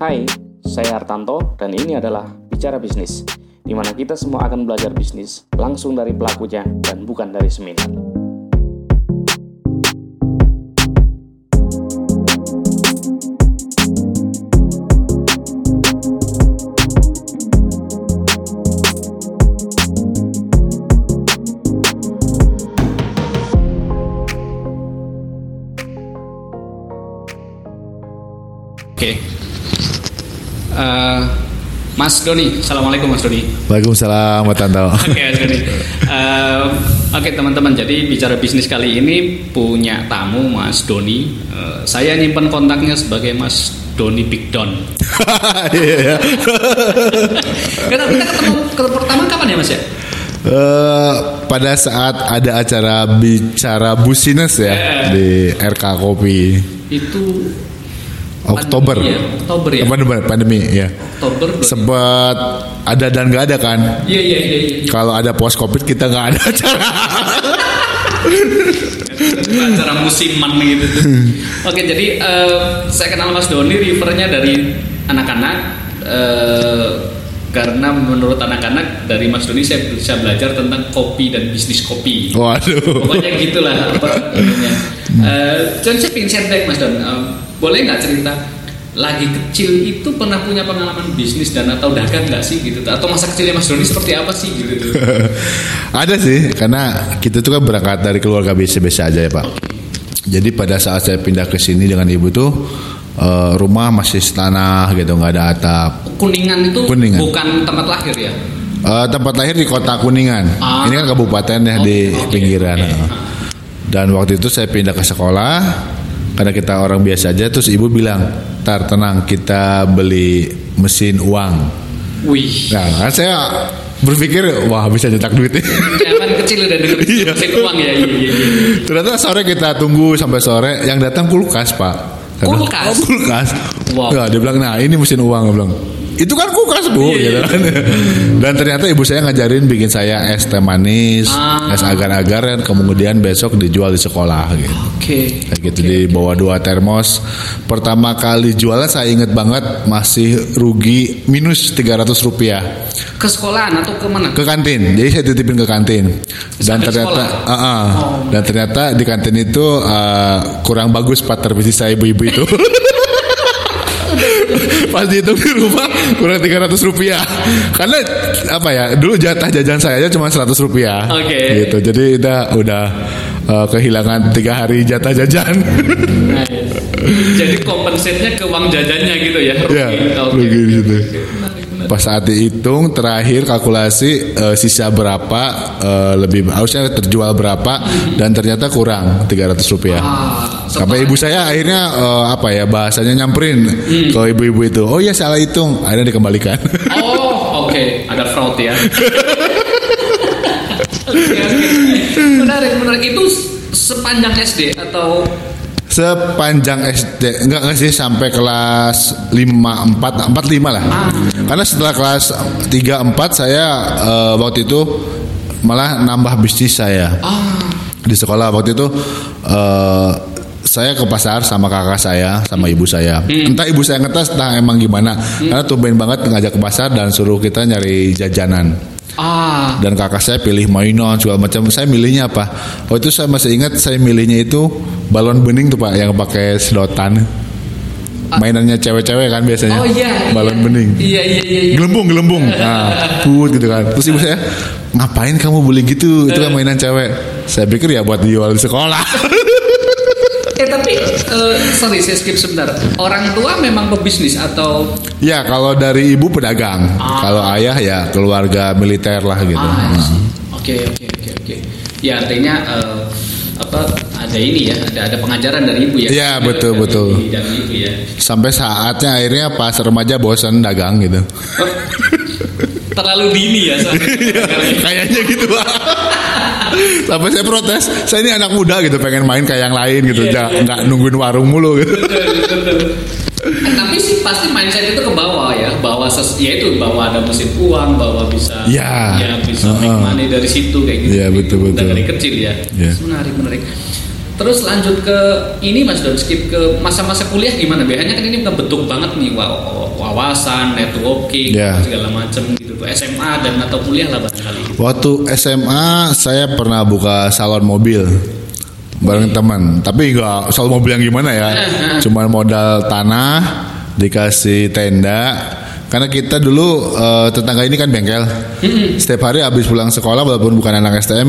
Hai, saya Hartanto dan ini adalah Bicara Bisnis, di mana kita semua akan belajar bisnis langsung dari pelakunya dan bukan dari seminar. Eh, Mas Doni, assalamualaikum Mas Doni. Waalaikumsalam Mbak Tanto. Oke Mas Doni. Eh, Oke teman-teman, jadi bicara bisnis kali ini punya tamu Mas Doni. Eh, saya nyimpan kontaknya sebagai Mas Doni Big Don. Iya, iya. Kita, kita ketemu, ketemu pertama kapan ya Mas ya? Eh, pada saat ada acara bicara busines ya di RK Kopi Itu Oktober. Pandemi ya? Oktober ya? Pandemi, pandemi ya. Oktober. Sempat ada dan nggak ada kan. Iya iya iya. iya. Kalau ada post covid kita nggak ada acara. acara musiman gitu. Oke, jadi eh, saya kenal Mas Doni rivernya dari anak-anak eh, karena menurut anak-anak dari Mas Doni saya bisa belajar tentang kopi dan bisnis kopi. Waduh. Pokoknya gitulah apa. Eh, dan saya pengen share Mas Don. Boleh nggak cerita lagi kecil itu pernah punya pengalaman bisnis dan atau dagang nggak sih gitu? Atau masa kecilnya Mas Doni seperti apa sih gitu? ada sih karena kita tuh kan berangkat dari keluarga biasa-biasa aja ya Pak. Jadi pada saat saya pindah ke sini dengan ibu tuh eh, rumah masih tanah gitu nggak ada atap. Kuningan itu Kuningan. bukan tempat lahir ya? Eh, tempat lahir di kota Kuningan. Ah. Ini kan kabupaten ya Oke, di oke, pinggiran. oke. Heeh. Dan waktu itu saya pindah ke sekolah karena kita orang biasa aja. Terus ibu bilang, "Tar tenang, kita beli mesin uang." Wih. Nah, kan saya berpikir, wah bisa cetak duit. Zaman kecil udah denger Iya. mesin uang ya. Iya, iya, iya. Ternyata sore kita tunggu sampai sore. Yang datang kulkas pak. Karena- Kulkas? Oh, kulkas. Wow. Ya, dia bilang, nah ini mesin uang. Dia bilang, itu kan kulkas bu. Iya, gitu iya. kan. Dan ternyata ibu saya ngajarin bikin saya es teh manis, Ah. es agar-agar, dan kemudian besok dijual di sekolah gitu. Oke. Kayak gitu di bawah dua termos. Pertama kali jualan saya inget banget masih rugi minus 300 rupiah Ke sekolahan atau ke mana? ke kantin. Jadi saya titipin ke kantin. Dan Sampai ternyata, sekolah? Ah, ah. Oh. dan ternyata di kantin itu ah, kurang bagus pak tervisi saya ibu-ibu itu. Pas dihitung di rumah kurang 300 rupiah Karena apa ya Dulu jatah jajan saya aja cuma 100 rupiah Oke. Gitu Jadi udah udah eh, kehilangan tiga hari jatah jajan iya. Jadi kompensatnya ke uang jajannya gitu ya? Rugi. Ya Oke. rugi di situ. Pas saat dihitung terakhir kalkulasi eh, sisa berapa eh, lebih harusnya terjual berapa dan ternyata kurang 300 rupiah. Ah, Sampai ibu saya akhirnya eh, apa ya bahasanya nyamperin ke ibu-ibu itu. Oh iya salah hitung, akhirnya dikembalikan. Oh, oke, ada fraud ya. Menarik, menarik. Itu sepanjang SD atau Sepanjang SD enggak enggak sih sampai kelas 5 4 4 5 lah. Karena setelah kelas 3 4 saya eh, waktu itu malah nambah bisnis saya. ah, di sekolah waktu itu eh saya ke pasar sama kakak saya sama ibu saya. Entah ibu saya ngetes entah emang gimana. Karena tumben banget ngajak ke pasar dan suruh kita nyari jajanan ah, dan kakak saya pilih mainan segala macam. Saya milihnya apa? Oh itu saya masih ingat saya milihnya itu balon bening tuh pak yang pakai sedotan. Mainannya cewek-cewek kan biasanya. Oh iya, balon iya. bening. Iya, iya, iya. iya. gelembung gelembung. Nah put gitu kan. Terus ibu saya ngapain kamu beli gitu? Itu kan mainan cewek. Saya pikir ya buat dijual di sekolah Eh eh, sorry saya skip sebentar. Orang tua memang pebisnis atau ya kalau dari ibu pedagang Ah. kalau ayah ya keluarga militer lah gitu ah, sih. Oke oke oke oke. Ya artinya eh, apa ada ini ya ada ada pengajaran dari ibu ya. Iya, betul, Dari betul. bidang itu ya. sampai saatnya akhirnya pas remaja bosan dagang gitu Terlalu dini ya. soalnya. kayaknya gitu Pak. sampai saya protes saya ini anak muda gitu pengen main kayak yang lain gitu Ja- iya. nggak nungguin warung mulu gitu Betul, betul. Eh, tapi sih pasti mindset itu ke bawah ya, bahwa ses, ya itu bahwa ada mesin uang, bahwa bisa Ya. ya bisa make Heeh. money dari situ kayak gitu. Iya, betul, Udah betul. dari kecil ya. Iya. Menarik menarik. Terus lanjut ke ini Mas Don, skip ke masa-masa kuliah gimana? Biasanya kan ini bentuk banget nih wa- wawasan, networking, Ya. segala macam gitu tuh SMA dan atau kuliah lah barangkali. Waktu SMA saya pernah buka salon mobil bareng teman. Tapi enggak salon mobil yang gimana ya? Cuman modal tanah, dikasih tenda. Karena kita dulu eh, tetangga ini kan bengkel. Setiap hari habis pulang sekolah walaupun bukan anak STM,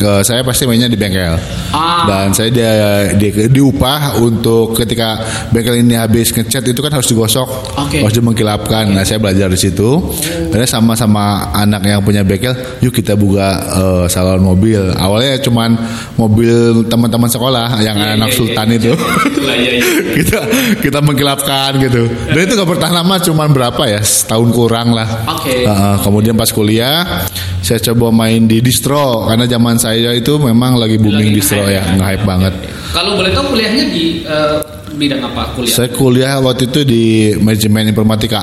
ke saya pasti mainnya di bengkel. Ah. Dan saya dia, dia diupah untuk ketika bengkel ini habis ngecat itu kan harus digosok, Oke. harus dimengkilapkan. Nah, saya belajar di situ. Karena sama-sama anak yang punya bengkel, yuk kita buka eh, salon mobil. Awalnya cuman mobil teman-teman sekolah yang Iya, anak iya, sultan iya. itu. Itulah ya, ya. kita kita mengkilapkan gitu. Dan itu gak bertahan lama cuman berapa ya? Setahun kurang lah. Oke. Heeh, kemudian pas kuliah saya coba main di distro karena zaman saya itu memang lagi booming Lagi distro ya, ya. nge-hype banget. Kalau boleh tahu kuliahnya di eh, bidang apa kuliah? Saya kuliah waktu itu di manajemen informatika.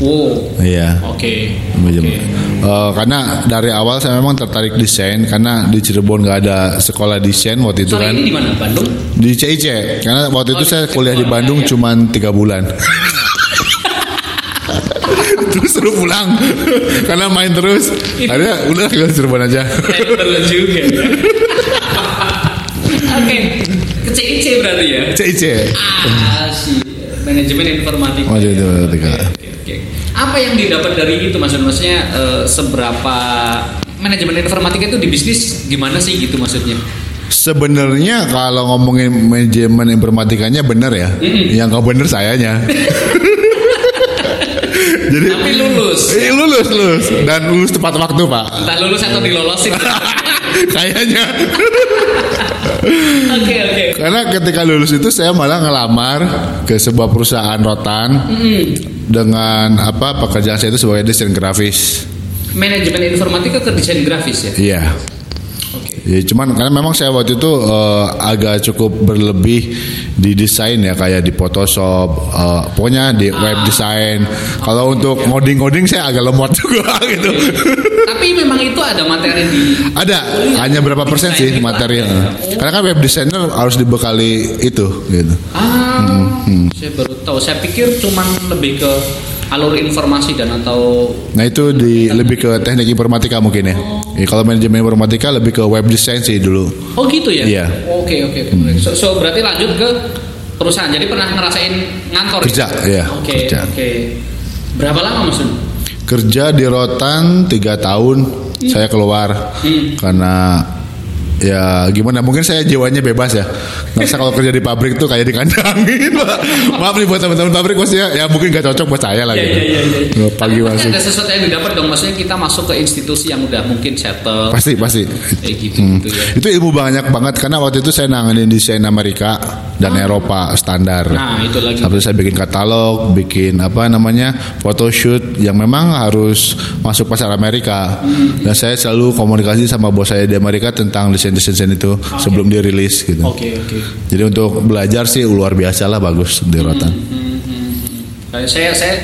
Wow. Iya. Oke. Manajemen. Oke. Eh, karena dari awal saya memang tertarik desain karena di Cirebon nggak ada sekolah desain waktu itu Sorry kan ini di mana? Bandung? di CIC karena waktu itu Oh, saya di kuliah di Bandung ya, ya. cuman tiga bulan terus suruh pulang karena main terus akhirnya udah ke Cirebon aja perlu juga. ya. Oke. Ke CIC berarti ya? CIC Ah, si manajemen informatika. Oh, jadi informatika. Oke, oke. Apa yang didapat dari itu maksud maksudnya eh, seberapa manajemen informatika itu di bisnis gimana sih gitu maksudnya? Sebenarnya kalau ngomongin manajemen informatikanya bener ya, yang nggak bener sayanya. Jadi Tapi lulus. Eh, lulus lulus dan lulus tepat waktu pak. Entah lulus atau dilolosin. Kayaknya Oke, oke. karena ketika lulus itu saya malah ngelamar ke sebuah perusahaan rotan dengan apa pekerjaan saya itu sebagai desain grafis. Manajemen informatika ke desain grafis ya? Iya. Ya, cuman karena memang saya waktu itu eh, agak cukup berlebih di desain ya kayak di Photoshop, eh, pokoknya di web design. Kalau untuk ngoding-ngoding saya agak lemot juga gitu. Tapi memang itu ada materi di Ada hanya berapa persen sih materi. eh. Karena kan web designer harus dibekali itu gitu. Ah, saya baru tahu. Saya pikir cuman lebih ke alur informasi dan atau Nah itu di lebih ke teknik informatika mungkin ya. Ya, kalau manajemen informatika lebih ke web design sih dulu. oh gitu ya? Iya. Oke oke. oke. So, so, berarti lanjut ke perusahaan. Jadi pernah ngerasain ngantor? Kerja, ya? iya, Oke kerja. oke. Berapa lama maksud? Kerja di Rotan tiga tahun saya keluar Hmm. karena ya gimana mungkin saya jiwanya bebas ya ngerasa kalau kerja di pabrik tuh kayak dikandangin Pak. maaf nih buat teman-teman pabrik maksudnya ya mungkin gak cocok buat saya lah Iya, gitu iya, iya, iya. pagi Tapi pasti masuk ada sesuatu yang didapat dong. Maksudnya kita masuk ke institusi yang udah mungkin settle pasti pasti kayak gitu Hmm. gitu ya. itu ilmu banyak banget karena waktu itu saya nanganin desain Amerika dan Eropa standar Nah itu lagi. Habis saya bikin katalog, bikin apa namanya photoshoot yang memang harus masuk pasar Amerika. Hmm. Dan saya selalu komunikasi sama bos saya di Amerika tentang desain-desain itu sebelum dirilis gitu. Oke oke. Jadi untuk belajar sih luar biasa lah bagus di Rotan. Kayak saya saya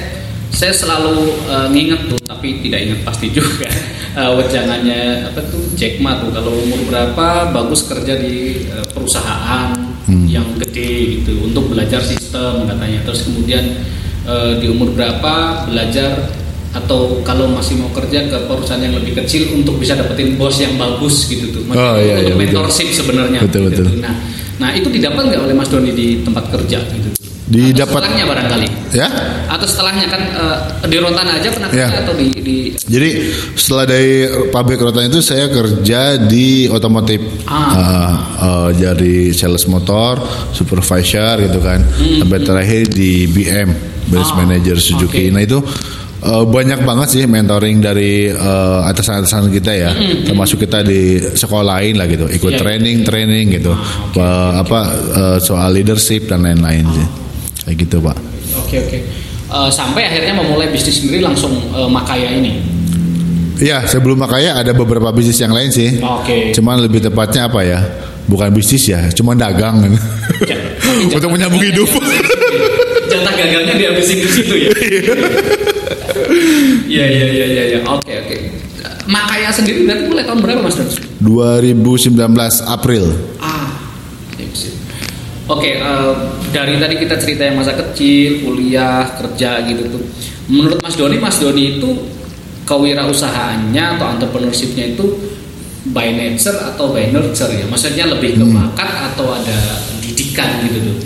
saya selalu eh, nginget tuh tapi tidak ingat pasti juga Eh, wejangannya apa tuh Jack Ma tuh kalau umur berapa bagus kerja di eh, perusahaan yang gede gitu untuk belajar sistem katanya. Terus kemudian eh, di umur berapa belajar atau kalau masih mau kerja ke perusahaan yang lebih kecil untuk bisa dapetin bos yang bagus gitu tuh. Maksudnya Oh, iya, untuk iya, betul. mentorship sebenarnya. Betul, gitu betul. nah nah itu didapat nggak oleh Mas Doni di tempat kerja gitu Didapat- Atau setelahnya barangkali Ya. atau setelahnya kan eh, di Rotan aja pernah Ya. atau di, di Jadi setelah dari pabrik Rotan itu saya kerja di otomotif. Ah. Eh, eh, jadi sales motor, supervisor gitu kan. Sampai terakhir di BM, Business Hmm. Ah, Manager Suzuki. oke. Nah itu eh, banyak banget sih mentoring dari eh, atasan-atasan kita ya, termasuk kita di sekolah lain lah gitu, ikut Hmm, Iya, iya. training, training gitu, Eh, apa eh, soal leadership dan lain-lain sih, kayak gitu pak. oke oke Eh, sampai akhirnya memulai bisnis sendiri langsung eh, Makaya ini Iya, sebelum Makaya ada beberapa bisnis yang lain sih. Oke. Cuman lebih tepatnya apa ya? Bukan bisnis ya, cuma dagang. Jatah Untuk menyambung hidup. ya. jatah gagangnya dihabisin di situ ya iya iya iya iya iya. oke oke Makaya sendiri berarti mulai tahun berapa Mas Don? 2019 April. ah Teknik mesin. Oke, eh, dari tadi kita cerita yang masa kecil, kuliah, kerja gitu tuh. Menurut Mas Doni, Mas Doni itu kewirausahaannya atau entrepreneurshipnya itu by nature atau by nurture ya? Maksudnya lebih ke bakat atau ada didikan gitu tuh?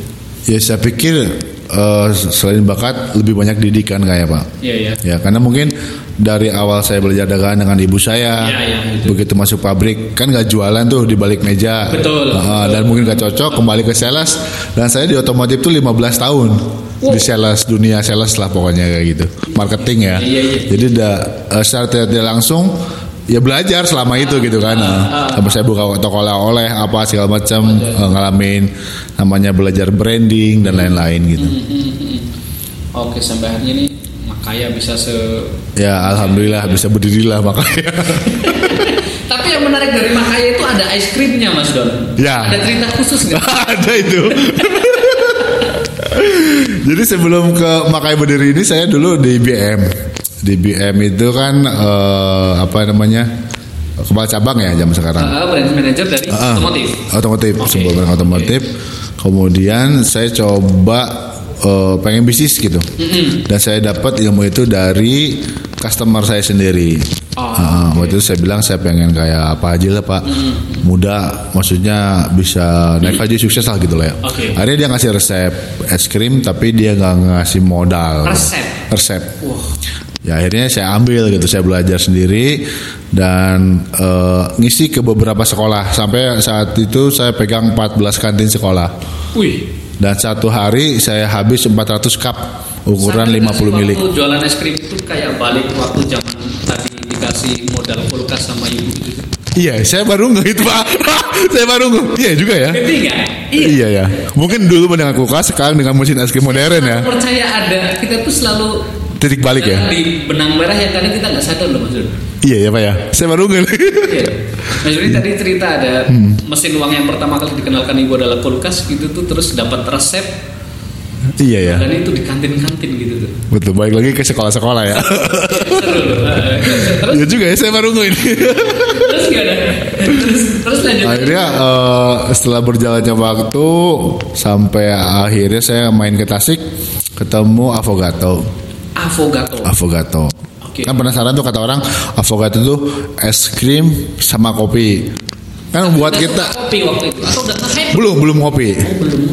Ya saya pikir eh, selain bakat lebih banyak didikan kayak Pak. Iya ya. Ya karena mungkin dari awal saya belajar dagangan dengan ibu saya, Iya, iya, gitu. begitu masuk pabrik kan nggak jualan tuh di balik meja, Betul, Ah, betul. dan mungkin nggak cocok kembali ke sales dan saya di otomotif tuh 15 tahun Wow. di sales dunia sales lah pokoknya kayak gitu, marketing ya. Iya, iya. Jadi da, eh, secara tidak tidak langsung ya belajar selama itu gitu kan, Ah, sampai saya buka toko oleh-oleh apa segala macam eh, ngalamin namanya belajar branding dan lain-lain gitu. Oke, sampai hari ini Makaya bisa se Ya alhamdulillah bisa berdiri lah makanya. Tapi yang menarik dari Makaya itu ada es krimnya Mas Don. Ya. Ada cerita khusus nggak? ada itu. Jadi sebelum ke Makai Berdiri ini saya dulu di BM. Di BM itu kan eh, apa namanya? Kepala cabang ya jam sekarang. Uh, manager dari Ah, otomotif. Otomotif, Oke. sebuah brand otomotif. Kemudian saya coba eh, pengen bisnis gitu. Dan saya dapat ilmu itu dari customer saya sendiri. Oh, Ah, waktu itu saya bilang saya pengen kayak apa aja lah pak, muda, maksudnya bisa naik haji sukses lah gitu lah ya. Oke. Akhirnya dia ngasih resep es krim, tapi dia nggak ngasih modal. Resep? Resep. Wah. Ya akhirnya saya ambil gitu, saya belajar sendiri dan eh, ngisi ke beberapa sekolah. Sampai saat itu saya pegang 14 kantin sekolah. Wih. Dan satu hari saya habis 400 cup ukuran Sampai 50 mili. Jualan es krim itu kayak balik waktu zaman tadi dikasih modal kulkas sama ibu gitu. Iya, saya baru nggak itu pak. saya baru nggak. Iya juga ya. Nggak? Iya. Iya ya. Mungkin dulu dengan kulkas, sekarang dengan mesin es krim modern ya. Percaya ada kita tuh selalu Titik balik ya. di benang merah yang kadang kita nggak sadar loh Mas Don. Iya ya pak ya. Saya baru nggak. Iya. Mas Doni tadi cerita ada Hmm. mesin uang yang pertama kali dikenalkan ibu adalah kulkas gitu tuh terus dapat resep iya ya. dan itu di kantin-kantin gitu tuh. Betul. Balik lagi ke sekolah-sekolah ya. Terus Iya juga ya. Saya baru ini. terus gimana? Terus terus lanjut. Akhirnya eh, setelah berjalannya waktu sampai akhirnya saya main ke Tasik ketemu Avogato. Avogato. Avogato. Oke. Kan penasaran tuh kata orang Avogato tuh es krim sama kopi. Kan buat Udah kita kopi waktu itu atau udah nge belum belum kopi.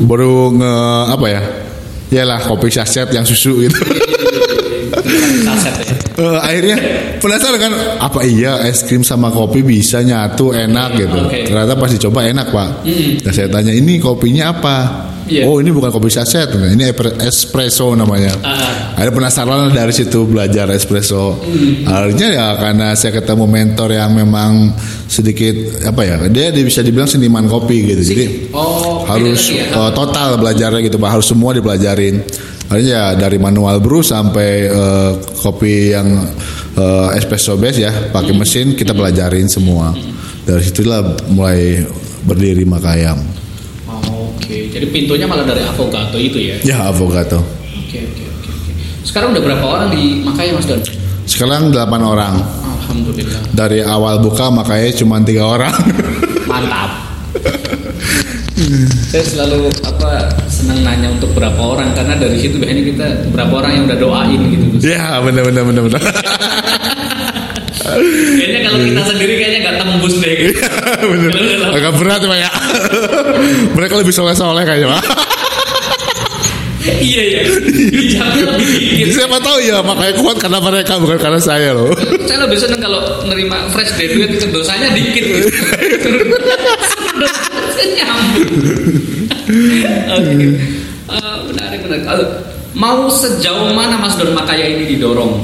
Baru nge apa ya? Yalah kopi saset yang susu gitu. Eh, akhirnya penasaran kan apa iya es krim sama kopi bisa nyatu enak gitu. Oke. Ternyata pas dicoba enak pak. Dan saya tanya ini kopinya apa? Iya. Oh ini bukan kopi saset, ini espresso namanya. Ah. Ada penasaran dari situ belajar espresso. Akhirnya ya karena saya ketemu mentor yang memang sedikit apa ya dia, dia bisa dibilang seniman kopi gitu. Jadi Oh, harus ya? eh, total belajarnya gitu pak harus semua dipelajarin Akhirnya ya dari manual brew sampai eh, kopi yang eh, espresso base ya pakai Hmm. mesin kita pelajarin semua dari situlah mulai berdiri Makayam jadi pintunya malah dari avokato itu ya. ya avokato Oke, oke, oke. oke. Sekarang udah berapa orang di Makaya Mas Don? sekarang 8 orang Alhamdulillah. dari awal buka makanya cuma tiga orang Mantap. Saya selalu apa senang nanya untuk berapa orang karena dari situ biasanya kita berapa orang yang udah doain gitu. Ya benar benar benar benar Kayaknya kalau kita sendiri kayaknya nggak tembus deh. Gitu. Benar agak berat pak ya mereka lebih soleh soleh kayaknya pak iya ya. Siapa tahu ya makanya kuat karena mereka bukan karena saya loh Saya lebih seneng kalau nerima fresh graduate itu dosanya dikit. Dosanya nyambung. Oke. Eh, menarik menarik. Kalau mau sejauh mana Mas Don Makaya ini didorong?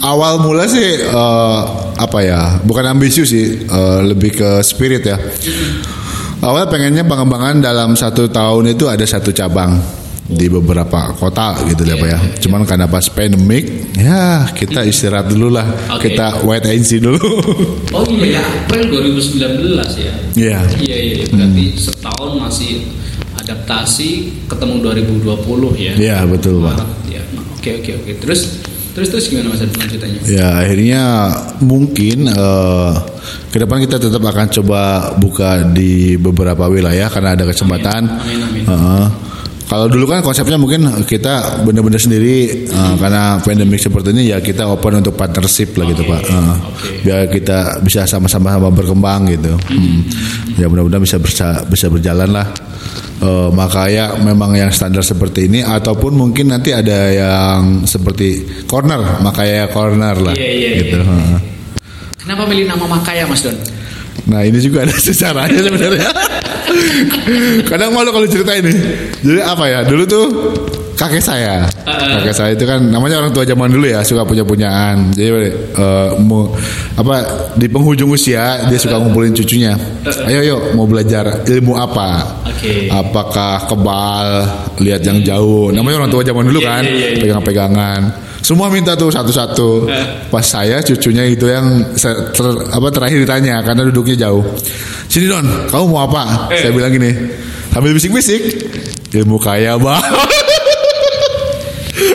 awal mula sih eh, apa ya bukan ambisius sih eh, lebih ke spirit ya awal pengennya pengembangan dalam satu tahun itu ada satu cabang di beberapa kota gitu ya pak ya cuman karena pas pandemic ya kita istirahat dulu lah Oke. kita wait and see dulu Oh iya, April 2019 ya. Iya. Iya iya, berarti setahun masih adaptasi ketemu 2020 ya. Iya betul pak Maret ya. Oke oke oke. Terus Terus terus gimana mas lanjutannya? Ya akhirnya mungkin eh, ke depan kita tetap akan coba buka di beberapa wilayah karena ada kesempatan. Amin, amin. Heeh. kalau dulu kan konsepnya mungkin kita benar-benar sendiri eh, karena pandemik seperti ini ya kita open untuk partnership lah gitu Oke, pak. Heeh. oke. Biar kita bisa sama-sama sama berkembang gitu. Hmm. Ya mudah-mudahan bisa bersa- bisa berjalan lah. Eh, makanya memang yang standar seperti ini ataupun mungkin nanti ada yang seperti corner makanya corner lah Iya, iya, gitu. iya. Heeh. Kenapa milih nama Makaya mas Don? Nah ini juga ada sejarahnya sebenarnya. Kadang malu kalau cerita ini. Jadi apa ya? Dulu tuh kakek saya, kakek saya itu kan namanya orang tua zaman dulu ya suka punya punyaan. Jadi eh, mau apa di penghujung usia dia suka ngumpulin cucunya. Ayo yuk mau belajar ilmu apa? Apakah kebal, lihat yang jauh. Namanya orang tua zaman dulu Iya, kan, iya, iya, pegang-pegangan. Semua minta tuh satu-satu. Pas saya cucunya itu yang ter- apa terakhir ditanya karena duduknya jauh. Sini Don, kamu mau apa? Eh. Saya bilang gini, sambil bisik-bisik, ilmu kaya bang.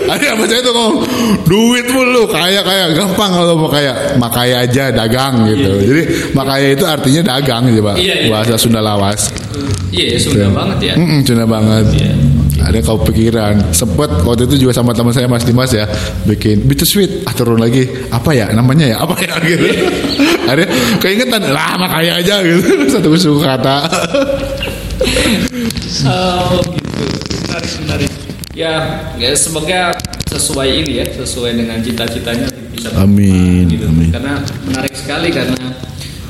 Ada apa saya tuh ngomong duit mulu kaya kaya gampang kalau mau kaya makaya aja dagang gitu. Jadi makaya itu artinya dagang gitu pak. Iya, iya. Bahasa Sunda lawas. Iya, Sunda banget ya. Mm-mm, Sunda banget. Iya. Ada kau pikiran. Sempet waktu itu juga sama teman saya Mas Dimas ya bikin bittersweet. Ah turun lagi. Apa ya namanya ya? Apa ya gitu. Ada keingetan lah makanya aja gitu. Satu suku kata. Oh gitu, menarik menarik. Ya, ya semoga sesuai ini ya, sesuai dengan cita-citanya bisa Amin, gitu. amin. Karena menarik sekali karena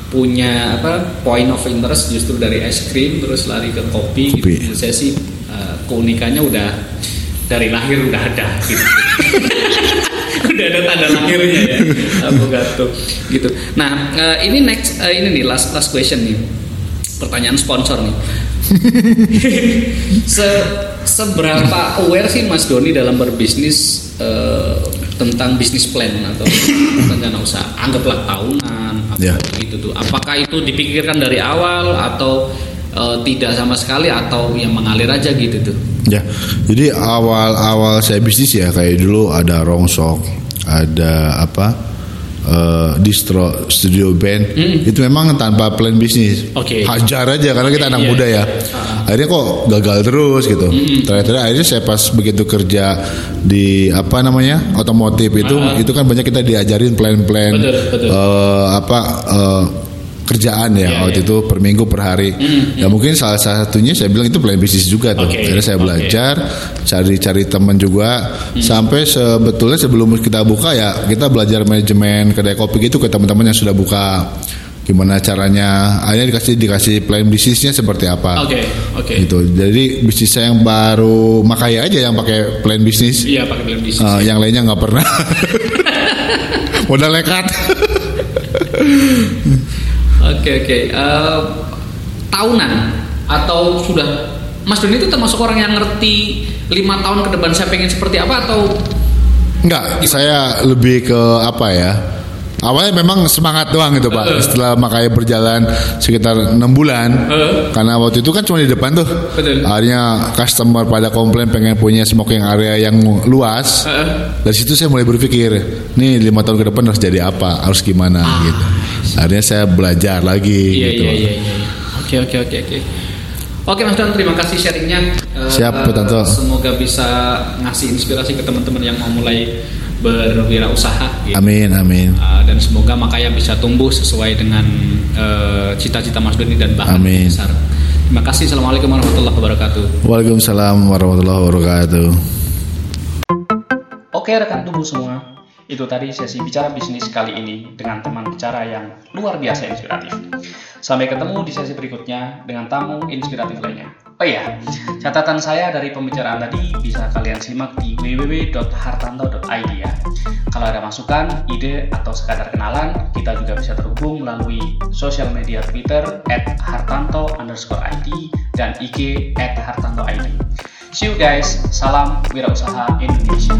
punya apa point of interest justru dari es krim terus lari ke kopi, Kopi. gitu. Saya sih eh, keunikannya udah dari lahir udah ada gitu. udah ada tanda lahirnya ya Avogato gitu. Nah eh, ini next eh, ini nih last last question nih pertanyaan sponsor nih. Se seberapa aware sih Mas Doni dalam berbisnis eh, tentang bisnis plan atau rencana usaha? Anggaplah tahunan atau Ya. gitu tuh. Apakah itu dipikirkan dari awal atau eh, tidak sama sekali atau yang mengalir aja gitu tuh? Ya, jadi awal-awal saya bisnis ya kayak dulu ada rongsok, ada apa eh, distro studio band itu memang tanpa plan bisnis. Oke. hajar aja karena kita anak Iya. muda ya. Akhirnya kok gagal terus gitu. Hmm. Terakhir akhirnya saya pas begitu kerja di apa namanya otomotif itu itu kan banyak kita diajarin plan-plan eh, apa eh, kerjaan ya Iya, waktu iya. itu per minggu per hari. Ya mungkin salah satunya saya bilang itu plan bisnis juga tuh. Oke, Akhirnya saya belajar cari-cari teman juga. Sampai sebetulnya sebelum kita buka ya kita belajar manajemen kedai kopi gitu ke teman-teman yang sudah buka. Gimana caranya? Akhirnya dikasih dikasih plan bisnisnya seperti apa. Oke, oke. gitu. Jadi bisnis saya yang baru makanya aja yang pakai plan bisnis Iya pakai plan bisnis. Eh, yang lainnya nggak pernah. Modal nekat Oke oke. Eh, tahunan atau sudah Mas Doni itu termasuk orang yang ngerti lima tahun ke depan saya pengen seperti apa atau Enggak, saya lebih ke apa ya? Awalnya memang semangat doang gitu pak. Setelah makanya berjalan sekitar enam bulan, Eh. karena waktu itu kan cuma di depan tuh. Betul. Akhirnya customer pada komplain pengen punya smoking area yang luas. Eh. Dari situ saya mulai berpikir, nih lima tahun ke depan harus jadi apa, harus gimana gitu. Akhirnya saya belajar lagi Iya gitu. iya iya iya. Oke oke oke oke. Oke Mas Don, terima kasih sharingnya. Eh, Siap, Pak Tanto. Semoga bisa ngasih inspirasi ke teman-teman yang mau mulai berwirausaha. Gitu. Amin amin. Eh, dan semoga makanya bisa tumbuh sesuai dengan eh, cita-cita Mas Doni dan bahkan Amin. besar. Terima kasih. Assalamualaikum warahmatullahi wabarakatuh. Waalaikumsalam warahmatullahi wabarakatuh. Oke rekan tubuh semua, itu tadi sesi bicara bisnis kali ini dengan teman bicara yang luar biasa inspiratif. Sampai ketemu di sesi berikutnya dengan tamu inspiratif lainnya. Oh iya, catatan saya dari pembicaraan tadi bisa kalian simak di www.hartanto.id ya. Kalau ada masukan, ide, atau sekadar kenalan, kita juga bisa terhubung melalui sosial media Twitter at hartanto underscore ID dan IG at hartanto ID. See you guys, salam wirausaha Indonesia.